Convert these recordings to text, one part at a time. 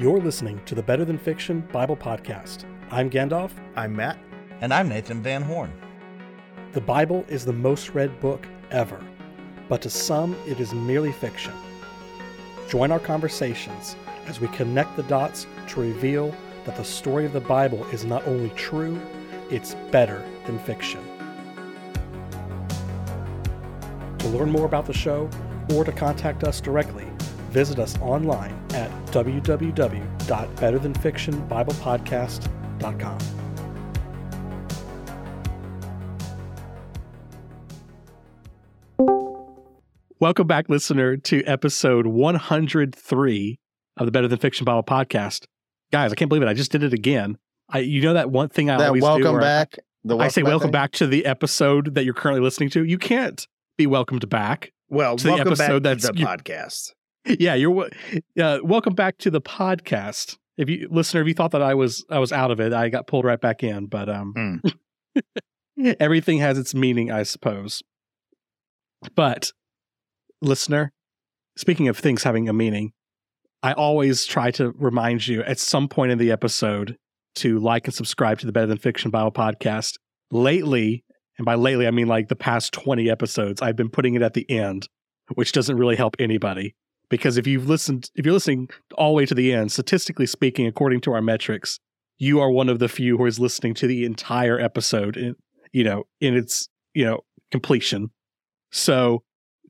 You're listening to the Better Than Fiction Bible Podcast. I'm Gandalf. I'm Matt. And I'm Nathan Van Horn. The Bible is the most read book ever, but to some, it is merely fiction. Join our conversations as we connect the dots to reveal that the story of the Bible is not only true, it's better than fiction. To learn more about the show or to contact us directly, visit us online at www.betterthanfictionbiblepodcast.com. Welcome back, listener, to episode 103 of the Better Than Fiction Bible podcast. Guys, I can't believe it. I just did it again. I, you know that one thing I that always welcome do. back. The I say welcome thing? back to the episode that you're currently listening to. You can't be welcomed back. Well, to the welcome episode back that's- to the you- podcast. Yeah, you're uh, welcome back to the podcast. If you listener, if you thought that I was I was out of it, I got pulled right back in. But um, everything has its meaning, I suppose. But listener, speaking of things having a meaning, I always try to remind you at some point in the episode to like and subscribe to the Better Than Fiction Bible podcast. Lately, and by lately I mean like the past 20 episodes, I've been putting it at the end, which doesn't really help anybody because if you've listened if you're listening all the way to the end statistically speaking according to our metrics you are one of the few who is listening to the entire episode in you know in its you know completion. So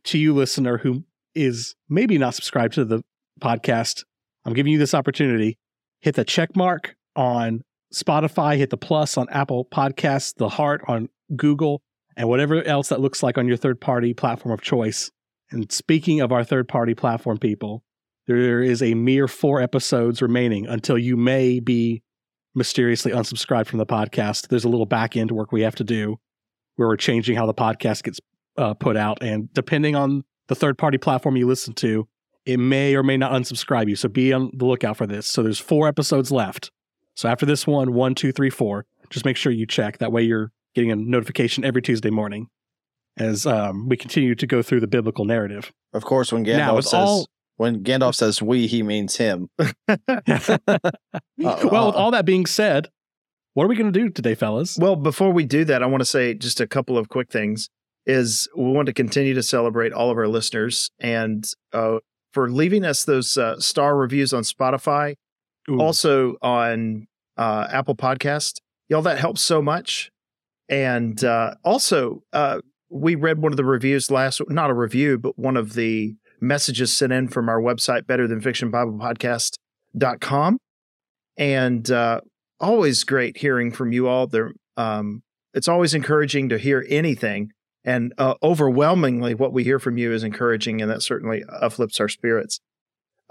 to you listener who is maybe not subscribed to the podcast i'm giving you this opportunity. Hit the check mark on spotify hit the plus on apple podcasts the heart on google and whatever else that looks like on your third party platform of choice and speaking of our third party platform people, there is a mere four episodes remaining until you may be mysteriously unsubscribed from the podcast. There's a little back end work we have to do where we're changing how the podcast gets uh, put out. And depending on the third party platform you listen to, it may or may not unsubscribe you. So be on the lookout for this. So there's four episodes left. So after this one, one, two, three, four, just make sure you check. That way you're getting a notification every Tuesday morning as um, we continue to go through the biblical narrative. Of course, when Gandalf it's says all- when Gandalf says we, he means him. well, with all that being said, what are we going to do today, fellas? Well, before we do that, I want to say just a couple of quick things. Is we want to continue to celebrate all of our listeners and uh, for leaving us those uh, star reviews on Spotify, Ooh. also on uh, Apple Podcast. Y'all, that helps so much. And uh, also, uh, we read one of the reviews last, not a review, but one of the messages sent in from our website, better than fiction Bible podcast.com. And uh, always great hearing from you all. There, um, it's always encouraging to hear anything. And uh, overwhelmingly, what we hear from you is encouraging, and that certainly uplifts our spirits.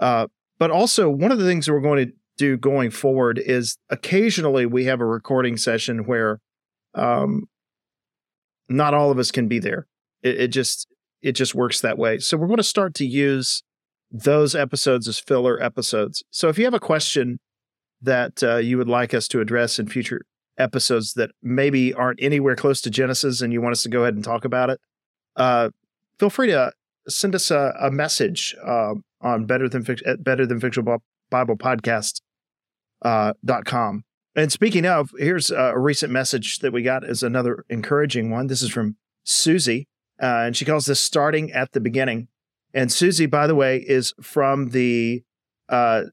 Uh, but also, one of the things that we're going to do going forward is occasionally we have a recording session where um, not all of us can be there. It, it just it just works that way. So we're going to start to use those episodes as filler episodes. So if you have a question that uh, you would like us to address in future episodes that maybe aren't anywhere close to Genesis and you want us to go ahead and talk about it, uh, feel free to send us a, a message uh, on better than better than fictional Bible podcast uh, dot com. And speaking of, here's a recent message that we got is another encouraging one. This is from Susie, uh, and she calls this starting at the beginning. And Susie, by the way, is from the uh,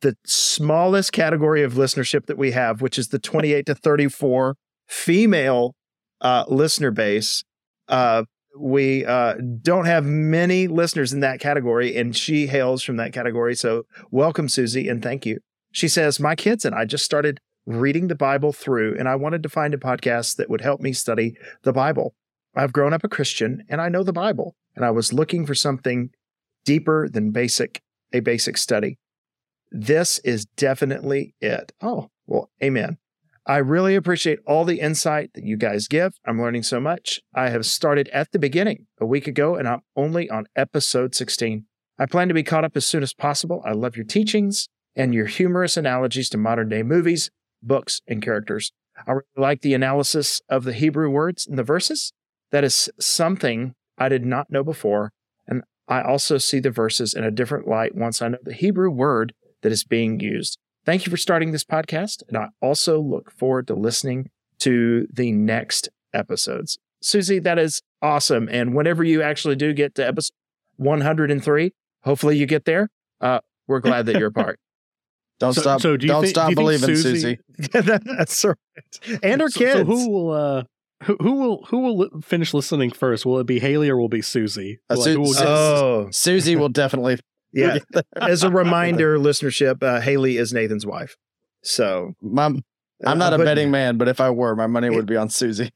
the smallest category of listenership that we have, which is the 28 to 34 female uh, listener base. Uh, we uh, don't have many listeners in that category, and she hails from that category. So, welcome, Susie, and thank you. She says, My kids and I just started reading the Bible through, and I wanted to find a podcast that would help me study the Bible. I've grown up a Christian and I know the Bible, and I was looking for something deeper than basic a basic study. This is definitely it. Oh, well, amen. I really appreciate all the insight that you guys give. I'm learning so much. I have started at the beginning a week ago and I'm only on episode 16. I plan to be caught up as soon as possible. I love your teachings and your humorous analogies to modern day movies, books, and characters. I really like the analysis of the Hebrew words in the verses. That is something I did not know before, and I also see the verses in a different light once I know the Hebrew word that is being used. Thank you for starting this podcast. And I also look forward to listening to the next episodes. Susie, that is awesome. And whenever you actually do get to episode 103, hopefully you get there. Uh, we're glad that you're a part. Don't So- stop. so do you don't think- do stop you believing, Susie- Susie. That's right. And our So- kids. So, who will uh who, who will who will finish listening first? Will it be Haley or will it be Susie? Uh, Like, Su- who will get- oh, Susie will definitely. yeah. As a reminder, listenership, uh, Haley is Nathan's wife. So My, I'm not uh, a betting man, but if I were, my money would be on Susie.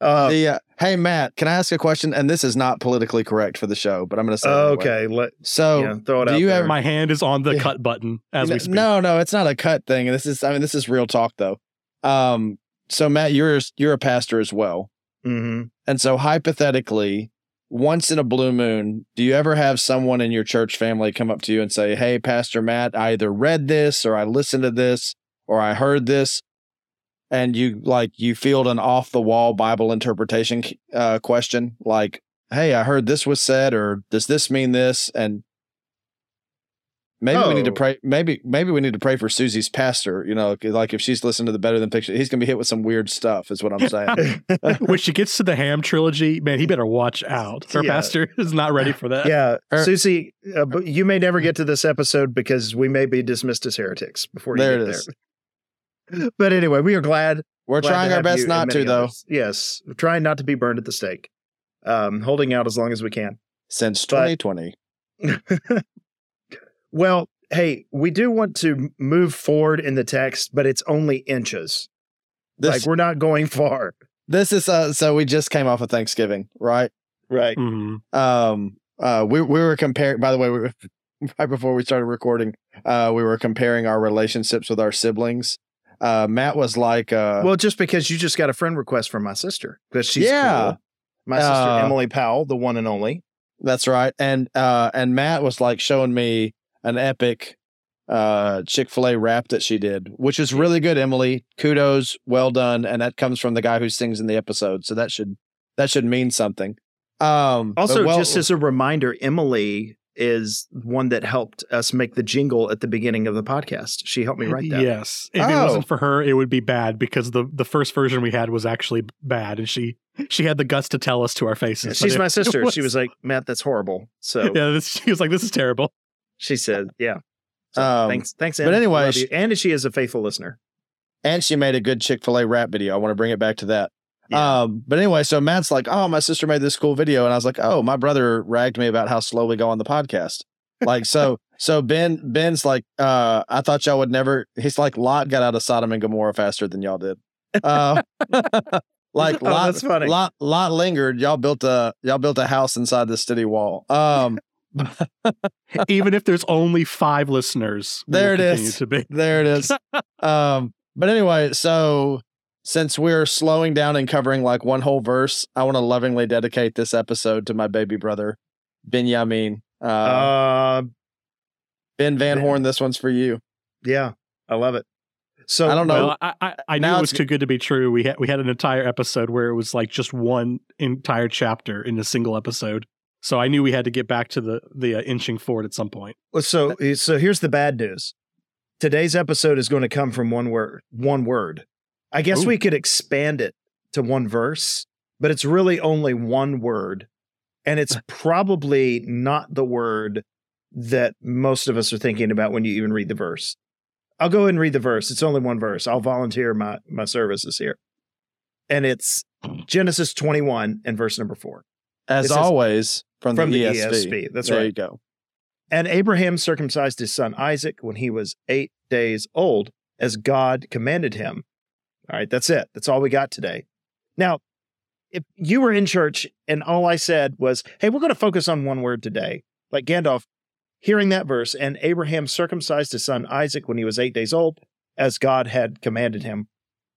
Uh, the uh, hey Matt, can I ask a question? And this is not politically correct for the show, but I'm going to say. it anyway. okay, let So yeah, throw it do out you there. have my hand is on the Yeah. cut button as we speak. No, no, it's not a cut thing. This is. I mean, this is real talk though. Um. So Matt, you're you're a pastor as well, Mhm. and so hypothetically, once in a blue moon, do you ever have someone in your church family come up to you and say, "Hey, Pastor Matt, I either read this or I listened to this or I heard this," and you like you field an off the wall Bible interpretation uh, question, like, "Hey, I heard this was said," or "Does this mean this?" and Maybe we need to Oh. pray. Maybe maybe we need to pray for Susie's pastor. You know, like if she's listened to the Better Than Fiction, he's gonna be hit with some weird stuff. Is what I'm saying. when she gets to the Ham trilogy, man, he better watch out. Her Yeah. pastor is not ready for that. yeah, Her- Susie, uh, you may never get to this episode because we may be dismissed as heretics before you There get it is. there. But anyway, we are glad. We're glad trying our best not many to, though. others. Yes, we're trying not to be burned at the stake. Um, holding out as long as we can. Since But- 2020, Well, hey, we do want to move forward in the text, but it's only inches. this like we're not going far. this is uh. So we just came off of Thanksgiving, right? Right. Mhm. Um. Uh. We we were comparing. By the way, we were, right before we started recording, uh, we were comparing our relationships with our siblings. Uh, Matt was like, uh, Well, just because you just got a friend request from my sister because she's Yeah. cool. My sister Uh, Emily Powell, the one and only. That's right. And uh and Matt was like showing me an epic uh Chick-fil-A rap that she did, which is really good, Emily. Kudos, well done. And that comes from the guy who sings in the episode. So that should that should mean something. Um Also, well- just as a reminder, Emily is one that helped us make the jingle at the beginning of the podcast. She helped me write that. Yes. If it Oh. wasn't for her, it would be bad because the the first version we had was actually bad, and she she had the guts to tell us to our faces. Yeah, She's if my it sister. She was like, Matt, that's horrible. So yeah, this, she was like, "This is terrible." she said, yeah. So Um, thanks, thanks. but Em. anyway, she- and she is a faithful listener. and she made a good Chick-fil-A rap video. I want to bring it back to that. Yeah. Um, but anyway, so Matt's like, "Oh, my sister made this cool video," and I was like, "Oh, my brother ragged me about how slow we go on the podcast." Like, so, so Ben, Ben's like, uh, "I thought y'all would never." He's like, "Lot got out of Sodom and Gomorrah faster than y'all did." Uh, like, Oh, Lot. Lot, Lot lingered. Y'all built a y'all built a house inside the city wall. Um, Even if there's only five listeners, There it is. There it is. um, but anyway, so since we're slowing down and covering like one whole verse, I want to lovingly dedicate this episode to my baby brother, Benjamin. Uh, Uh, ben Van Ben. Horn, this one's for you. yeah, I love it. So I don't know. Well, I, I, I knew it was too good to be true. We had we had an entire episode where it was like just one entire chapter in a single episode. So I knew we had to get back to the the uh, inching forward at some point. So so here's the bad news. Today's episode is going to come from one word. One word. I guess Ooh. we could expand it to one verse, but it's really only one word, and it's uh. probably not the word that most of us are thinking about when you even read the verse. I'll go ahead and read the verse. It's only one verse. I'll volunteer my my services here, and it's Genesis 21 and verse number four. As is always, from, from the, the ESV. ESV. That's there right. you go. And Abraham circumcised his son Isaac when he was eight days old, as God commanded him. All right, that's it. That's all we got today. Now, if you were in church and all I said was, hey, we're going to focus on one word today, like Gandalf, hearing that verse, and Abraham circumcised his son Isaac when he was eight days old, as God had commanded him,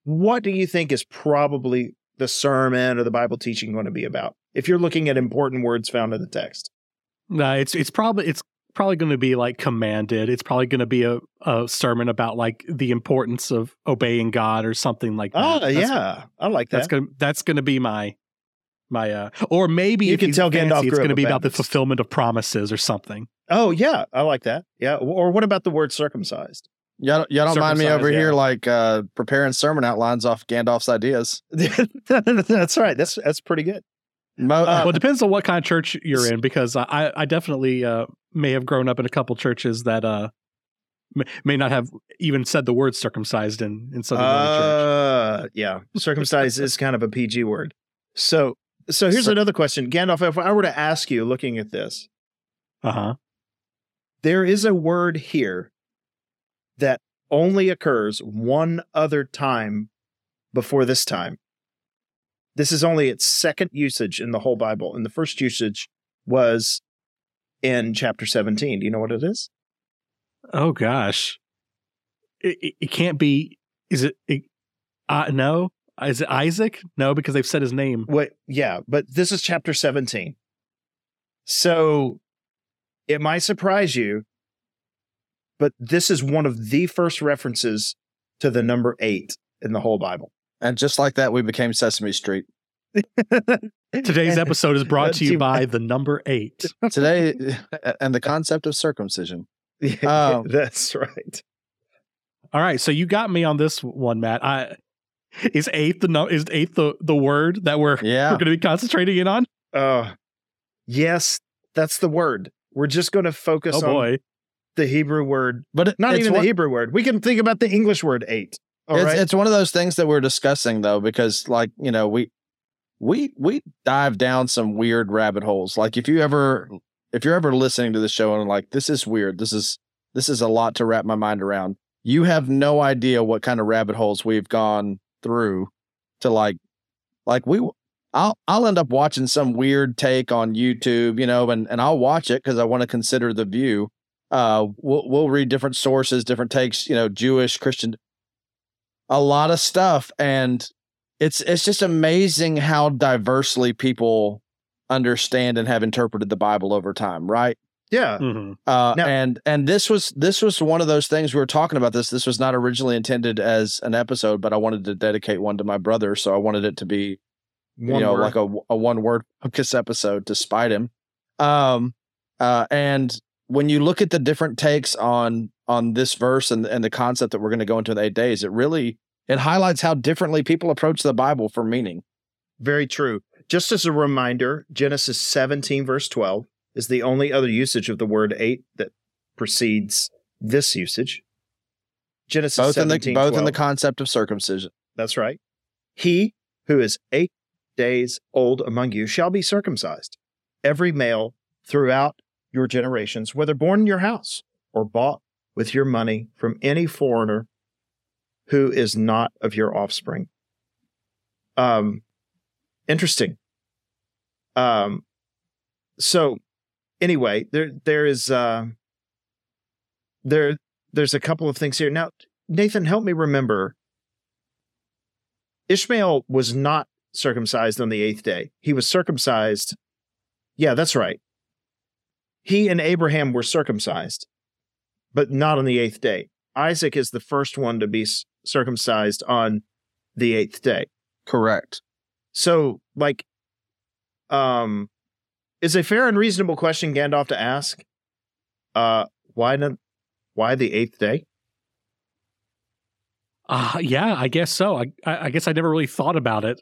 what do you think is probably the sermon or the Bible teaching going to be about? If you're looking at important words found in the text. No, it's it's probably it's probably going to be like commanded. It's probably going to be a, a sermon about like the importance of obeying God or something like that. Oh, That's- yeah. I like that. That's gonna that's gonna be my My uh, or maybe You if can he's tell Gandalf it's going to be about the fulfillment of promises or something. Oh yeah, I like that. Yeah. Or what about the word circumcised? Y'all, y'all don't mind me over Circumcised, here like uh, preparing sermon outlines off Gandalf's ideas. that's right. That's that's pretty good. Mo- Uh, well, it depends on what kind of church you're in, because I I definitely uh, may have grown up in a couple churches that uh may, not have even said the word circumcised in in Southern Valley Church. Uh, yeah. Circumcised is kind of a PG word. So so here's Cir- another question, Gandalf. If I were to ask you, looking at this, Uh huh. there is a word here that only occurs one other time before this time. This is only its second usage in the whole Bible, and the first usage was in chapter 17. Do you know what it is? Oh gosh, it, it, it can't be. Is it? it uh, no. Is it Isaac? No, because they've said his name. Wait, yeah, but this is chapter 17. So it might surprise you, but this is one of the first references to the number eight in the whole Bible. And just like that, we became Sesame Street. Today's episode is brought to you by the number eight. Today, and the concept of circumcision. Oh. That's right. All right, so you got me on this one, Matt. I is eight the no, is eighth the the word that we're Yeah. we're going to be concentrating in on. Uh, yes, that's the word. We're just going to focus Oh on boy, the Hebrew word, But it, not even one, the Hebrew word. We can think about the English word eight. All it's, right. it's one of those things that we're discussing though, because like you know we we we dive down some weird rabbit holes. Like if you ever if you're ever listening to the show and like this is weird, this is this is a lot to wrap my mind around. You have no idea what kind of rabbit holes we've gone through to like like we I'll I'll end up watching some weird take on YouTube, you know, and and I'll watch it because I want to consider the view. Uh, we'll we'll read different sources, different takes, you know, Jewish, Christian, a lot of stuff, and it's it's just amazing how diversely people understand and have interpreted the Bible over time, right? yeah. Mhm. Uh, Now- and and this was this was one of those things we were talking about. This this was not originally intended as an episode, but I wanted to dedicate one to my brother, so I wanted it to be One you know word. like a, a one word focus episode to spite him. Um, uh, and when you look at the different takes on on this verse and and the concept that we're going to go into in eight days, it really it highlights how differently people approach the Bible for meaning. Very true. Just as a reminder, Genesis 17, verse 12, is the only other usage of the word eight that precedes this usage. Genesis Both in the 17, both in the concept of circumcision. That's right. He who is eight days old among you shall be circumcised, every male throughout your generations, whether born in your house or bought with your money from any foreigner who is not of your offspring. Um, interesting. Um, so anyway, there there is uh, there there's a couple of things here. Now, Nathan, help me remember. Ishmael was not circumcised on the eighth day. He was circumcised. Yeah, that's right. He and Abraham were circumcised, but not on the eighth day. Isaac is the first one to be circumcised on the eighth day. Correct. So, like, um, is a fair and reasonable question, Gandalf, to ask. Uh, why not? Why the eighth day? uh, yeah, I guess so. I I I guess I never really thought about it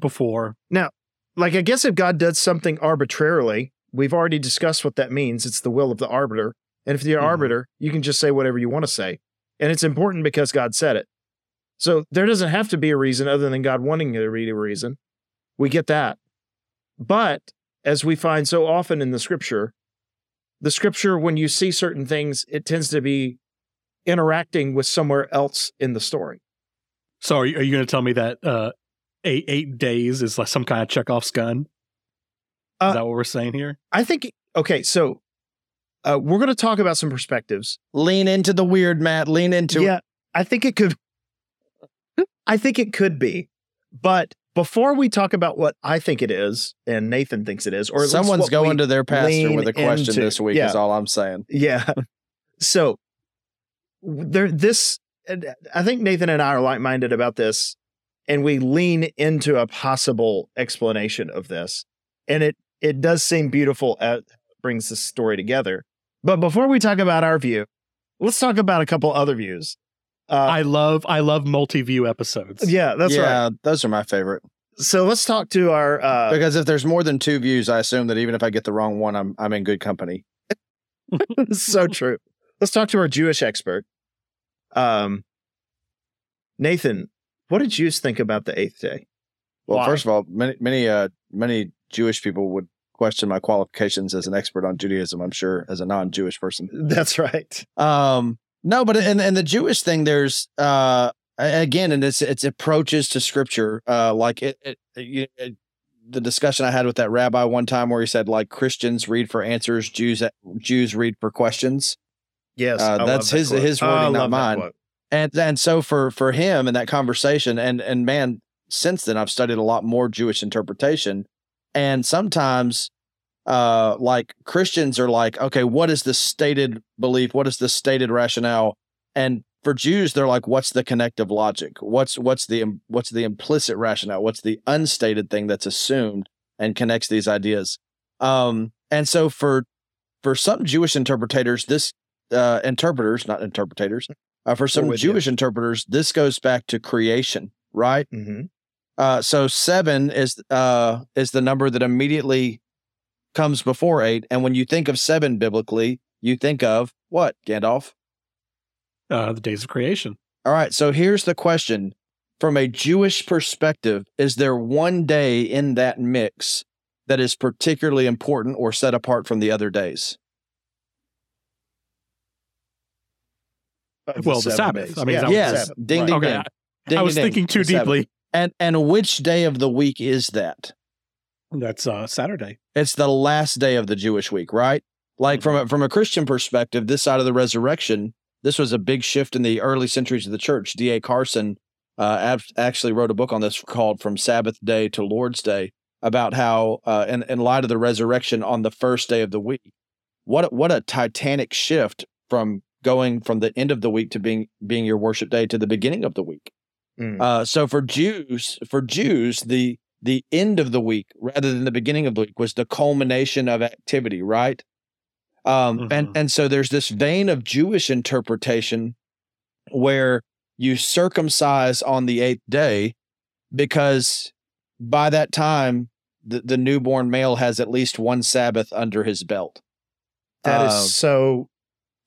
before. Now, like, I guess if God does something arbitrarily, we've already discussed what that means. It's the will of the arbiter. And if you're the Mhm. arbiter, you can just say whatever you want to say. And it's important because God said it. So there doesn't have to be a reason other than God wanting there to be a reason. We get that. But as we find so often in the scripture, the scripture, when you see certain things, it tends to be interacting with somewhere else in the story. So are you, are you going to tell me that uh, eight eight days is like some kind of Chekhov's gun? Uh, is that what we're saying here? I think, okay, so uh, we're going to talk about some perspectives. Lean into the weird, Matt. Lean into it. yeah, I think it could. I think it could be, but before we talk about what I think it is and Nathan thinks it is, or Someone's going to their pastor with a question into- this week. yeah. Is all I'm saying. yeah. So there, this, I think Nathan and I are like minded about this. and we lean into a possible explanation of this. And it it does seem beautiful as brings the story together. But before we talk about our view, let's talk about a couple other views. Uh, I love I love multi-view episodes. yeah, that's yeah, right. those are my favorite. So let's talk to our uh, because if there's more than two views, I assume that even if I get the wrong one, I'm I'm in good company. so true. Let's talk to our Jewish expert. Um, Nathan, what did Jews think about the eighth day? Well, Why? first of all, many many uh many Jewish people would question my qualifications as an expert on Judaism. I'm sure as a non-Jewish person. That's right. Um, no, but and in the Jewish thing, there's uh again, and it's it's approaches to Scripture. Uh, like it, it, it the discussion I had with that rabbi one time where he said like Christians read for answers, Jews Jews read for questions. Yes, Uh, I that's that his- quote. his I wording, not love that mine. and and so for for him in that conversation and and man since then i've studied a lot more jewish interpretation and sometimes uh like christians are like okay what is the stated belief what is the stated rationale and for jews they're like what's the connective logic what's what's the what's the implicit rationale what's the unstated thing that's assumed and connects these ideas um and so for for some jewish interpreters this uh interpreters not interpreters uh, for some with you. Jewish interpreters, this goes back to creation, right? Mhm. Uh, so seven is uh, is the number that immediately comes before eight, and when you think of seven biblically, you think of what, Gandalf? Uh, the days of creation. All right. So here's the question: From a Jewish perspective, is there one day in that mix that is particularly important or set apart from the other days? Well, the seven Sabbath. days. I mean, Yeah, yes. Sabbath. Ding, Right. ding, Okay, ding. I, was ding, ding. thinking too deeply. And and which day of the week is that? That's uh, Saturday. It's the last day of the Jewish week, right? Like from a, from a Christian perspective, this side of the resurrection, this was a big shift in the early centuries of the church. D.A. Carson uh, ab- actually wrote a book on this called "From Sabbath Day to Lord's Day" about how, uh, in, in light of the resurrection on the first day of the week, what a- what a titanic shift from going from the end of the week to being being your worship day to the beginning of the week. Mm. Uh, so for Jews, for Jews, the the end of the week rather than the beginning of the week was the culmination of activity, right? Um, and Mhm. and so there's this vein of Jewish interpretation where you circumcise on the eighth day because by that time the, the newborn male has at least one Sabbath under his belt. That is Uh, so,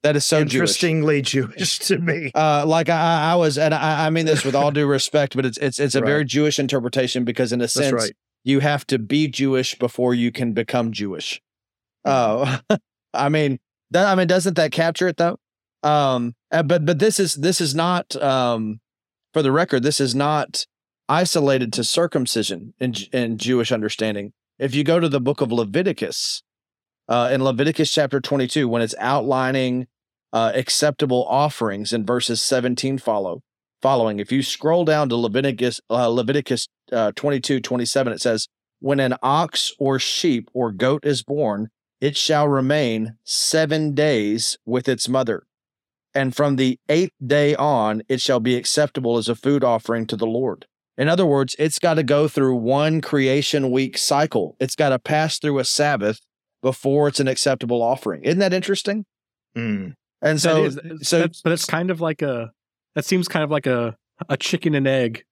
that is so interestingly Jewish. to me. Uh, like I, I was, and I, I mean this with all due respect, but it's it's it's a very Jewish interpretation because in a sense right. you have to be Jewish before you can become Jewish. Mm-hmm. Oh, I mean that. I mean, doesn't that capture it though? Um, uh, but but this is this is not um, for the record. This is not isolated to circumcision in in Jewish understanding. If you go to the book of Leviticus, uh, in Leviticus chapter twenty two, when it's outlining uh, acceptable offerings in verses seventeen follow following. If you scroll down to Leviticus uh, Leviticus uh, 22, 27, it says, When an ox or sheep or goat is born, it shall remain seven days with its mother. And from the eighth day on, it shall be acceptable as a food offering to the Lord. In other words, it's got to go through one creation week cycle. It's got to pass through a Sabbath before it's an acceptable offering. Isn't that interesting? Mm. And so, That is- so that- but it's kind of like a that seems kind of like a a chicken and egg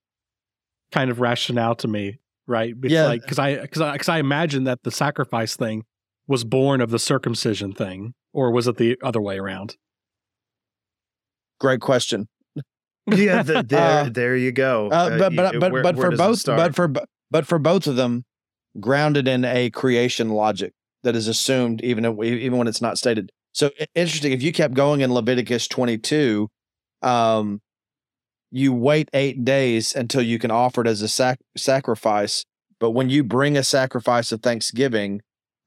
kind of rationale to me, right? It's Yeah. like because I because I because I imagine that the sacrifice thing was born of the circumcision thing, or was it the other way around? great question. Yeah, th- there, Uh, there you go. Uh, but but you- but where- but where for both but for but for both of them, grounded in a creation logic that is assumed even if, even when it's not stated. So interesting. If you kept going in Leviticus twenty two, um, you wait eight days until you can offer it as a sac- sacrifice. But when you bring a sacrifice of thanksgiving,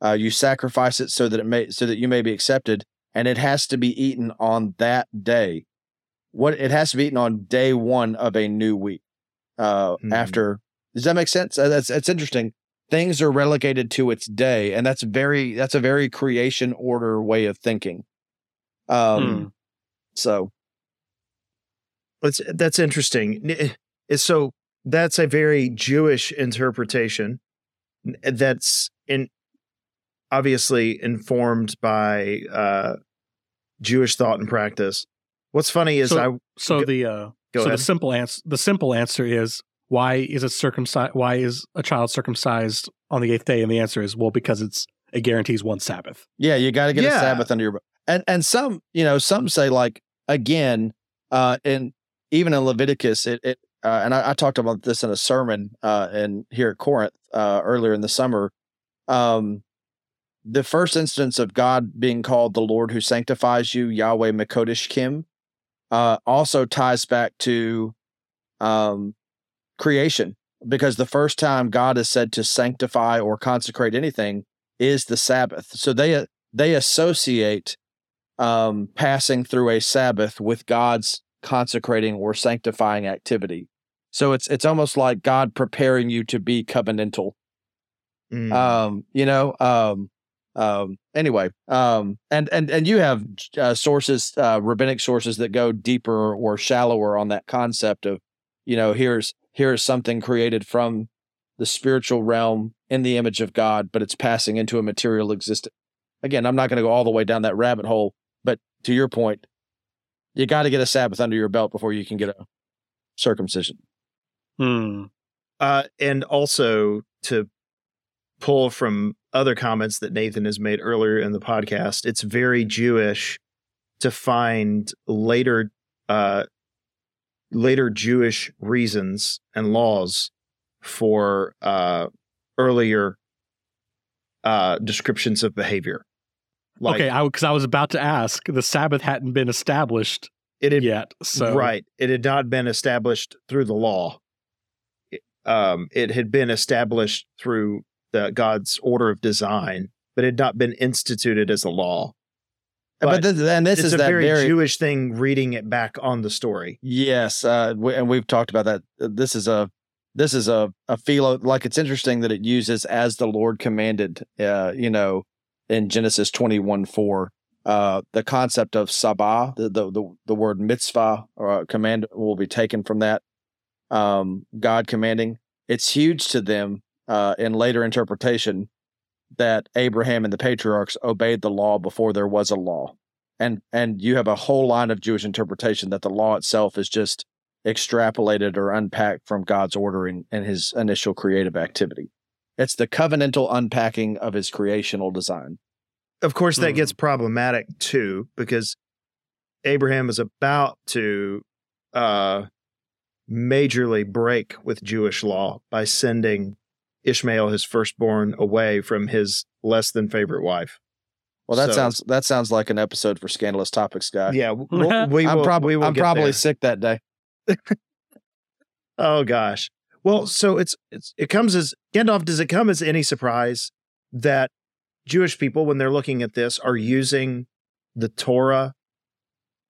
uh, you sacrifice it so that it may so that you may be accepted, and it has to be eaten on that day. What it has to be eaten on day one of a new week. Uh, Mhm. After does that make sense? Uh, That's that's interesting. Things are relegated to its day, and that's very that's a very creation order way of thinking. Um, Hmm. so That's that's interesting. N- eh, So that's a very Jewish interpretation that's in obviously informed by uh, Jewish thought and practice. What's funny is So- I So Go- the uh, go so ahead. the simple answer the simple answer is why is it circumcised? Why is a child circumcised on the eighth day? And the answer is well because it's it guarantees one Sabbath. Yeah, you got to get Yeah. a Sabbath under your. And and some, you know, some say like again, uh, and even in Leviticus, it, it uh, and I, I talked about this in a sermon uh, in here at Corinth uh, earlier in the summer. Um, the first instance of God being called the Lord who sanctifies you, Yahweh Makodesh Kim, uh, also ties back to um, creation because the first time God is said to sanctify or consecrate anything is the Sabbath. So they they associate um, passing through a Sabbath with God's consecrating or sanctifying activity. So it's it's almost like God preparing you to be covenantal. Mm. Um, you know, um, um, anyway, um, and and and you have uh, sources, uh, rabbinic sources that go deeper or shallower on that concept of, you know, here's here's something created from the spiritual realm in the image of God, but it's passing into a material existence. Again, I'm not going to go all the way down that rabbit hole, but to your point, you got to get a Sabbath under your belt before you can get a circumcision. Hmm. Uh, and also to pull from other comments that Nathan has made earlier in the podcast, it's very Jewish to find later uh, later Jewish reasons and laws for uh, earlier uh, descriptions of behavior. Like okay, I because I was about to ask, the Sabbath hadn't been established it had yet, so right, it had not been established through the law. It- Um, it had been established through the God's order of design, but it had not been instituted as a law. But, But this, and this is a that very, very Jewish thing. Reading it back on the story. Yes, uh, we, and we've talked about that. Uh, This is a this is a a philo. Like it's interesting that it uses as the Lord commanded. Uh, you know, in Genesis twenty one four, uh, the concept of sabah, the the the, the word mitzvah or uh, command will be taken from that. Um, God commanding. It's huge to them uh, in later interpretation that Abraham and the patriarchs obeyed the law before there was a law and and you have a whole line of Jewish interpretation that the law itself is just extrapolated or unpacked from God's ordering and his initial creative activity. It's the covenantal unpacking of his creational design. Of course, that Hmm. gets problematic too because Abraham is about to uh, majorly break with Jewish law by sending Ishmael, his firstborn, away from his less than favorite wife. Well, that So- sounds that sounds like an episode for Scandalous Topics, guy. Yeah, we'll, we I'm will. probably we will I'm get probably there. sick that day. Oh gosh. Well, so it's it's it comes as Gandalf. Does it come as any surprise that Jewish people, when they're looking at this, are using the Torah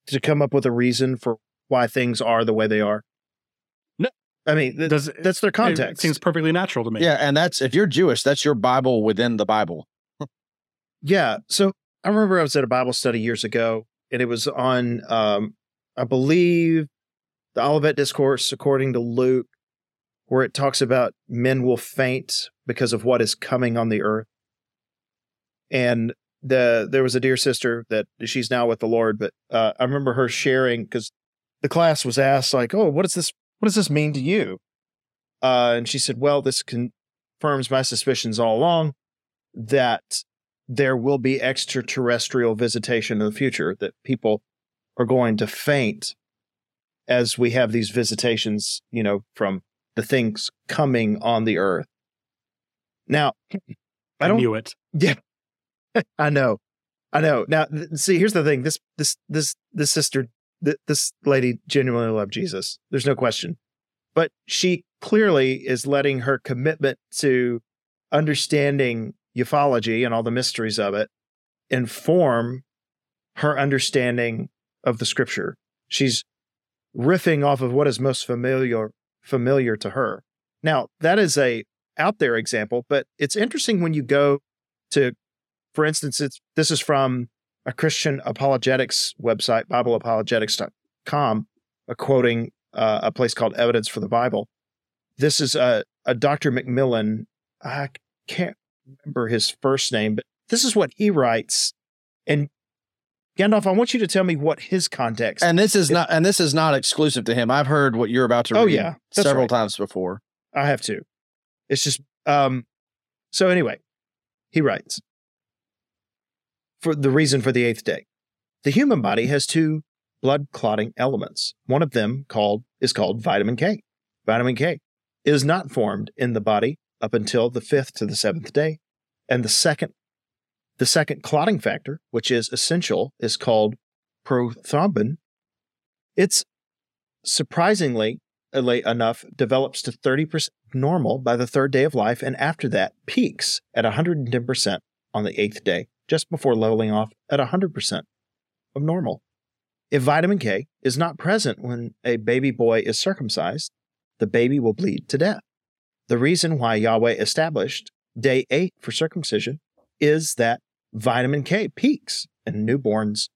to come up with a reason for why things are the way they are? No. I mean th- does that's their It context. seems perfectly natural to me. Yeah, and that's if you're Jewish, that's your Bible within the Bible. Yeah. So I remember I was at a Bible study years ago, and it was on, um, I believe, the Olivet Discourse, according to Luke, where it talks about men will faint because of what is coming on the earth. And the there was a dear sister that she's now with the Lord, but uh, I remember her sharing because the class was asked like, "Oh, what does this what does this mean to you?" Uh, and she said, "Well, this confirms my suspicions all along that there will be extraterrestrial visitation in the future, that people are going to faint as we have these visitations, you know, from the things coming on the earth. Now, I I, don't knew it. Yeah, I know. I know. Now, th- see, here's the thing. This, this, this, this sister, th- this lady genuinely loved Jesus. There's no question. But she clearly is letting her commitment to understanding ufology and all the mysteries of it inform her understanding of the scripture. She's riffing off of what is most familiar familiar to her. Now, that is a out there example, but it's interesting when you go to for instance, it's this is from a Christian apologetics website, BibleApologetics.com, uh, quoting uh, a place called Evidence for the Bible. this is a, a Dr. McMillan. I can't remember his first name, but this is what he writes. And Gandalf, I want you to tell me what his context. And this is It- not and this is not exclusive to him. I've heard what you're about to Oh, read yeah. Several right. times before. I have to. It's just um so anyway, he writes for the reason for the eighth day. The human body has two blood clotting elements. One of them called is called vitamin K. Vitamin K is not formed in the body up until the fifth to the seventh day. And the second the second clotting factor, which is essential, is called prothrombin. It's surprisingly late enough develops to 30% normal by the third day of life, and after that peaks at 110% on the eighth day, just before leveling off at 100% of normal. If vitamin K is not present when a baby boy is circumcised, the baby will bleed to death. The reason why Yahweh established day eight for circumcision is that vitamin K peaks in newborns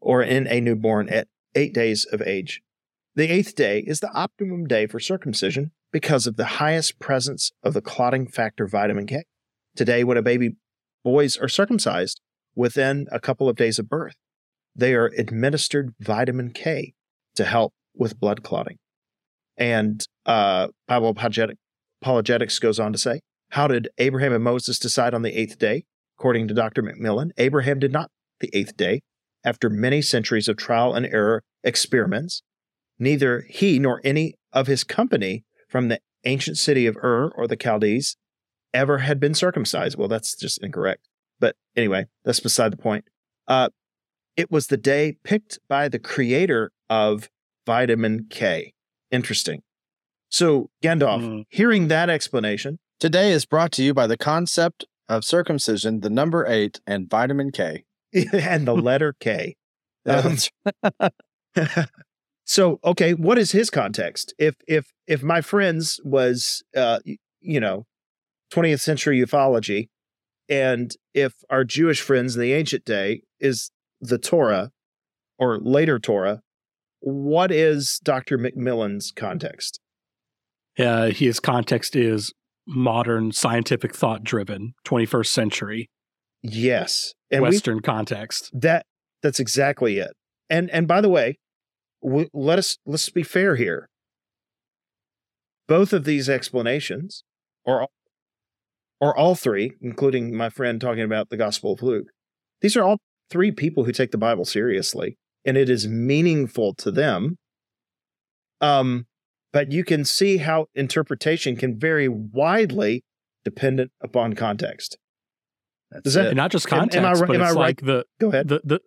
or in a newborn at eight days of age. The eighth day is the optimum day for circumcision because of the highest presence of the clotting factor vitamin K. Today, when a baby boys are circumcised within a couple of days of birth, they are administered vitamin K to help with blood clotting. And uh, Bible Apologetic, Apologetics goes on to say, How did Abraham and Moses decide on the eighth day? According to Dr. McMillan, Abraham did not the eighth day after many centuries of trial and error experiments. Neither he nor any of his company from the ancient city of Ur or the Chaldees ever had been circumcised. Well, that's just incorrect. But anyway, that's beside the point. Uh, it was the day picked by the creator of vitamin K. Interesting. So, Gandalf, Mm. hearing that explanation, Today is brought to you by the concept of circumcision, the number eight, and vitamin K. and the letter K. Um, so okay what is his context if if if my friends was uh you know 20th century ufology and if our jewish friends in the ancient day is the torah or later torah what is dr mcmillan's context Uh, his context is modern scientific thought driven, 21st century yes and we Western context. That that's exactly it. And and by the way, w- let us let's be fair here. Both of these explanations, or all- or all three, including my friend talking about the Gospel of Luke, these are all three people who take the Bible seriously, and it is meaningful to them. Um, but you can see how interpretation can vary widely dependent upon context. Does that- not just Am- am I context, but am I right? like the Go ahead. the the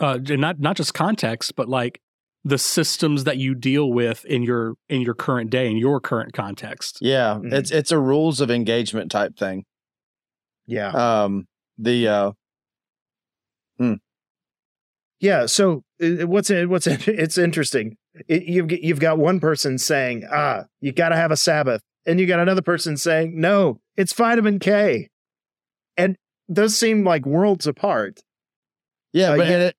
uh not not just context, but like the systems that you deal with in your in your current day in your current context. yeah, Mhm. it's it's a rules of engagement type thing. Yeah. Um, the uh, Yeah. So uh, what's it, what's it, it's interesting. It, you've you've got one person saying, "Ah, you got to have a Sabbath," and you got another person saying, "No, it's vitamin K," and those seem like worlds apart. Yeah, Uh, but you- it,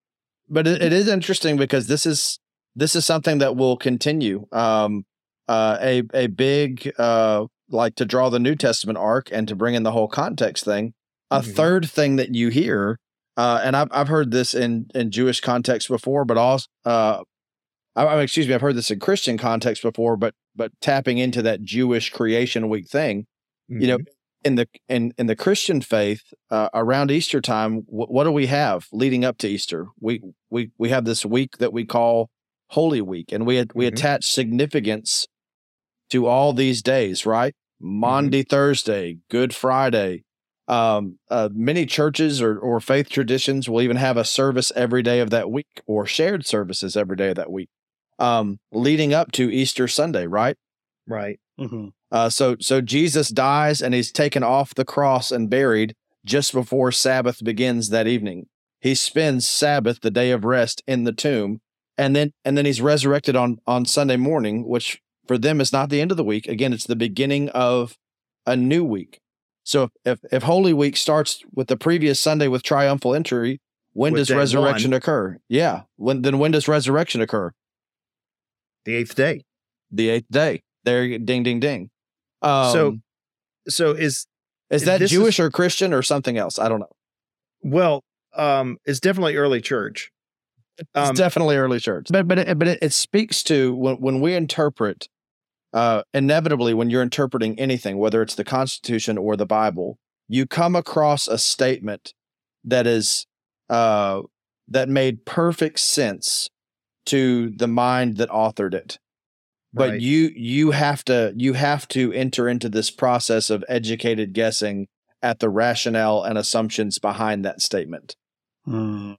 but it, it is interesting because this is this is something that will continue. Um, uh, a a big uh, like to draw the New Testament arc and to bring in the whole context thing. A Mhm. third thing that you hear, uh, and I've I've heard this in in Jewish context before, but also uh, I, I- excuse me, I've heard this in Christian context before, but but tapping into that Jewish creation week thing you know in the in in the christian faith uh, around easter time wh- what do we have leading up to easter we we we have this week that we call holy week and we we Mhm. attach significance to all these days right monday thursday good friday um uh, many churches or or faith traditions will even have a service every day of that week or shared services every day of that week um leading up to easter sunday right right. hmm uh, so so Jesus dies and he's taken off the cross and buried just before Sabbath begins that evening. He spends Sabbath, the day of rest, in the tomb, and then and then he's resurrected on on Sunday morning, which for them is not the end of the week. Again, it's the beginning of a new week. So if if, Holy Week starts with the previous Sunday with triumphal entry, when With does resurrection one. occur? Yeah. When then when does resurrection occur? The eighth day. The eighth day. There, ding, ding, ding. Um, So, so is is that Jewish is- or Christian or something else? I don't know. well, um, it's definitely early church. It's Um, definitely early church, but but it, but it, it speaks to when when we interpret, uh, inevitably when you're interpreting anything, whether it's the Constitution or the Bible, you come across a statement that is uh, that made perfect sense to the mind that authored it. But Right. you you have to you have to enter into this process of educated guessing at the rationale and assumptions behind that statement. Hmm.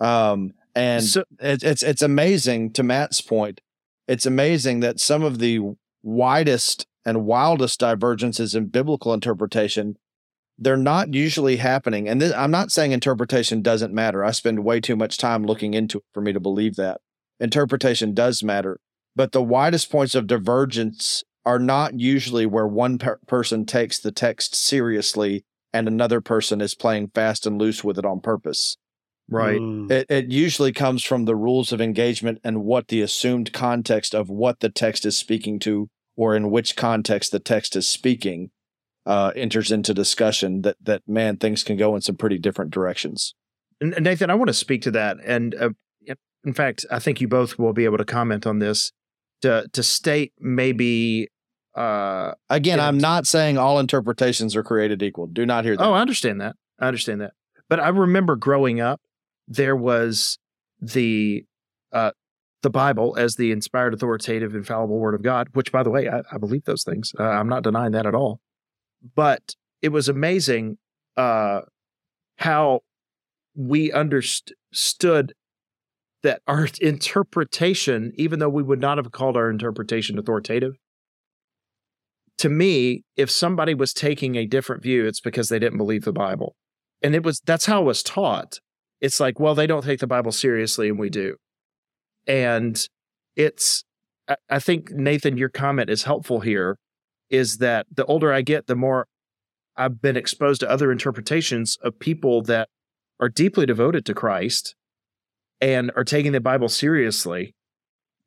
Um, and So- it's it's it's amazing to Matt's point. It's amazing that some of the widest and wildest divergences in biblical interpretation they're not usually happening. And this, I'm not saying interpretation doesn't matter. I spend way too much time looking into it for me to believe that interpretation does matter. But the widest points of divergence are not usually where one per- person takes the text seriously and another person is playing fast and loose with it on purpose. Right. Hmm. It, it usually comes from the rules of engagement and what the assumed context of what the text is speaking to, or in which context the text is speaking, uh, enters into discussion. That that man things can go in some pretty different directions. And and Nathan, I want to speak to that. And uh, in fact, I think you both will be able to comment on this to to state maybe. Uh, Again, I'm not saying all interpretations are created equal. Do not hear that. oh, I understand that. I understand that. But I remember growing up, there was the uh, the Bible as the inspired, authoritative, infallible Word of God. Which, by the way, I, I believe those things. Uh, I'm not denying that at all. But it was amazing uh, how we understood that our interpretation, even though we would not have called our interpretation authoritative, to me, if somebody was taking a different view, it's because they didn't believe the Bible. And it was that's how it was taught. It's like, well, they don't take the Bible seriously, and we do. And it's, I- think, Nathan, your comment is helpful here, is that the older I get, the more I've been exposed to other interpretations of people that are deeply devoted to Christ and are taking the Bible seriously,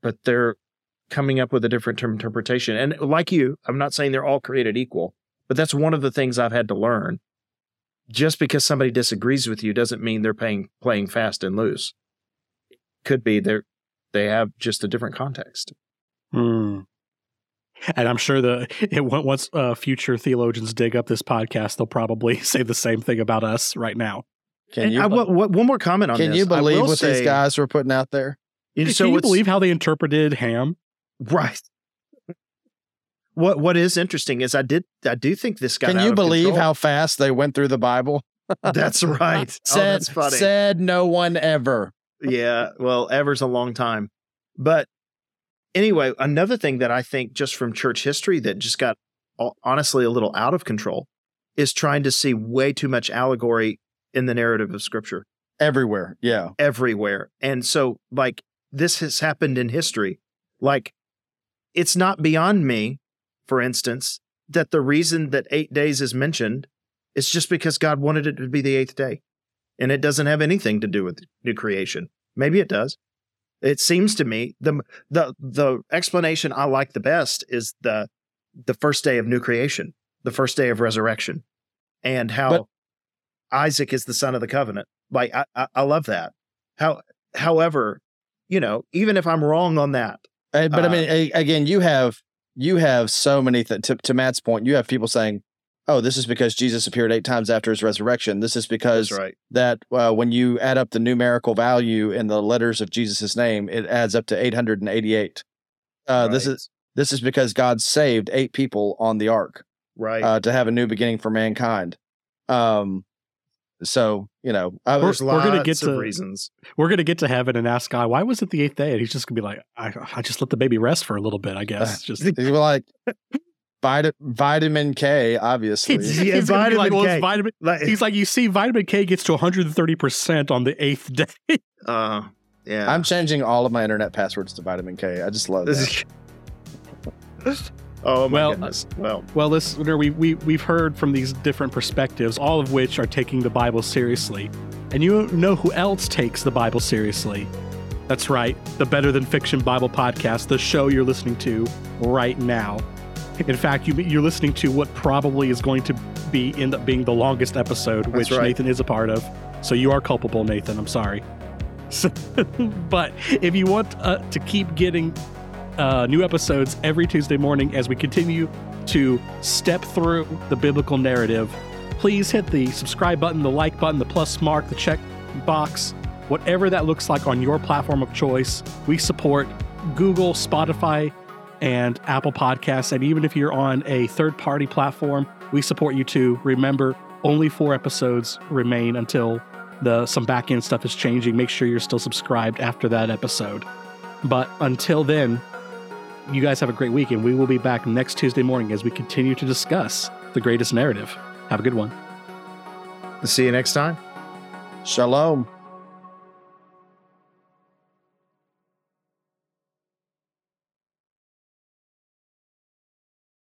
but they're coming up with a different interpretation. And like you, I'm not saying they're all created equal, but that's one of the things I've had to learn. Just because somebody disagrees with you doesn't mean they're playing playing fast and loose. Could be they're they have just a different context. Hmm. And I'm sure the it, once uh, future theologians dig up this podcast, they'll probably say the same thing about us right now. Can And you I, be- what, what, one more comment on this? can this. you believe will what these guys were putting out there? you know, Can so you believe how they interpreted Ham? Right. What what is interesting is I did I do think this guy. Can you believe control. how fast they went through the Bible? That's right. oh, said that's funny. said no one ever. yeah. Well, ever's a long time. But anyway, another thing that I think just from church history that just got honestly a little out of control is trying to see way too much allegory in the narrative of scripture Everywhere. Yeah. everywhere. And so like this has happened in history. Like it's not beyond me, for instance, that the reason that 8 days is mentioned is just because God wanted it to be the 8th day. And it doesn't have anything to do with new creation. Maybe it does. It seems to me the the the explanation I like the best is the the first day of new creation, the first day of resurrection, and how But- Isaac is the son of the covenant. Like I, I, I love that. How, however, you know, even if I'm wrong on that, Uh, but I Uh, mean, a- again, you have you have so many. Th- to, to Matt's point, you have people saying, "Oh, this is because Jesus appeared eight times after his resurrection. This is because right. that uh, when you add up the numerical value in the letters of Jesus' name, it adds up to eight hundred and eighty-eight. Uh, This is this is because God saved eight people on the ark right. uh, to have a new beginning for mankind. Um, so you know, I, We're- There's we're lots gonna get of to- reasons. We're gonna get to heaven and ask God, why was it the eighth day? And he's just gonna be like, I, I just let the baby rest for a little bit, I guess. Just you like vit- vitamin K, obviously. Yeah, he's gonna like, well, it's K. vitamin. Like, He's like, you see, vitamin K gets to 130 percent on the eighth day. uh, yeah. I'm changing all of my internet passwords to vitamin K. I just love This that. is- oh my Well, goodness. Well, Well, listener, we, we, we've heard from these different perspectives, all of which are taking the Bible seriously. And you know who else takes the Bible seriously? That's right, the Better Than Fiction Bible podcast, the show you're listening to right now. In fact, you, you're listening to what probably is going to be end up being the longest episode, That's which right. Nathan is a part of. So you are culpable, Nathan. I'm sorry. So, but if you want uh, to keep getting uh, new episodes every Tuesday morning as we continue to step through the biblical narrative, please hit the subscribe button, the like button, the plus mark, the check box, whatever that looks like on your platform of choice. We support Google, Spotify, and Apple Podcasts. And even if you're on a third party platform, we support you too. Remember, only four episodes remain until the some back end stuff is changing. Make sure you're still subscribed after that episode. But until then, you guys have a great week, and we will be back next Tuesday morning as we continue to discuss the greatest narrative. Have a good one. See you next time. Shalom.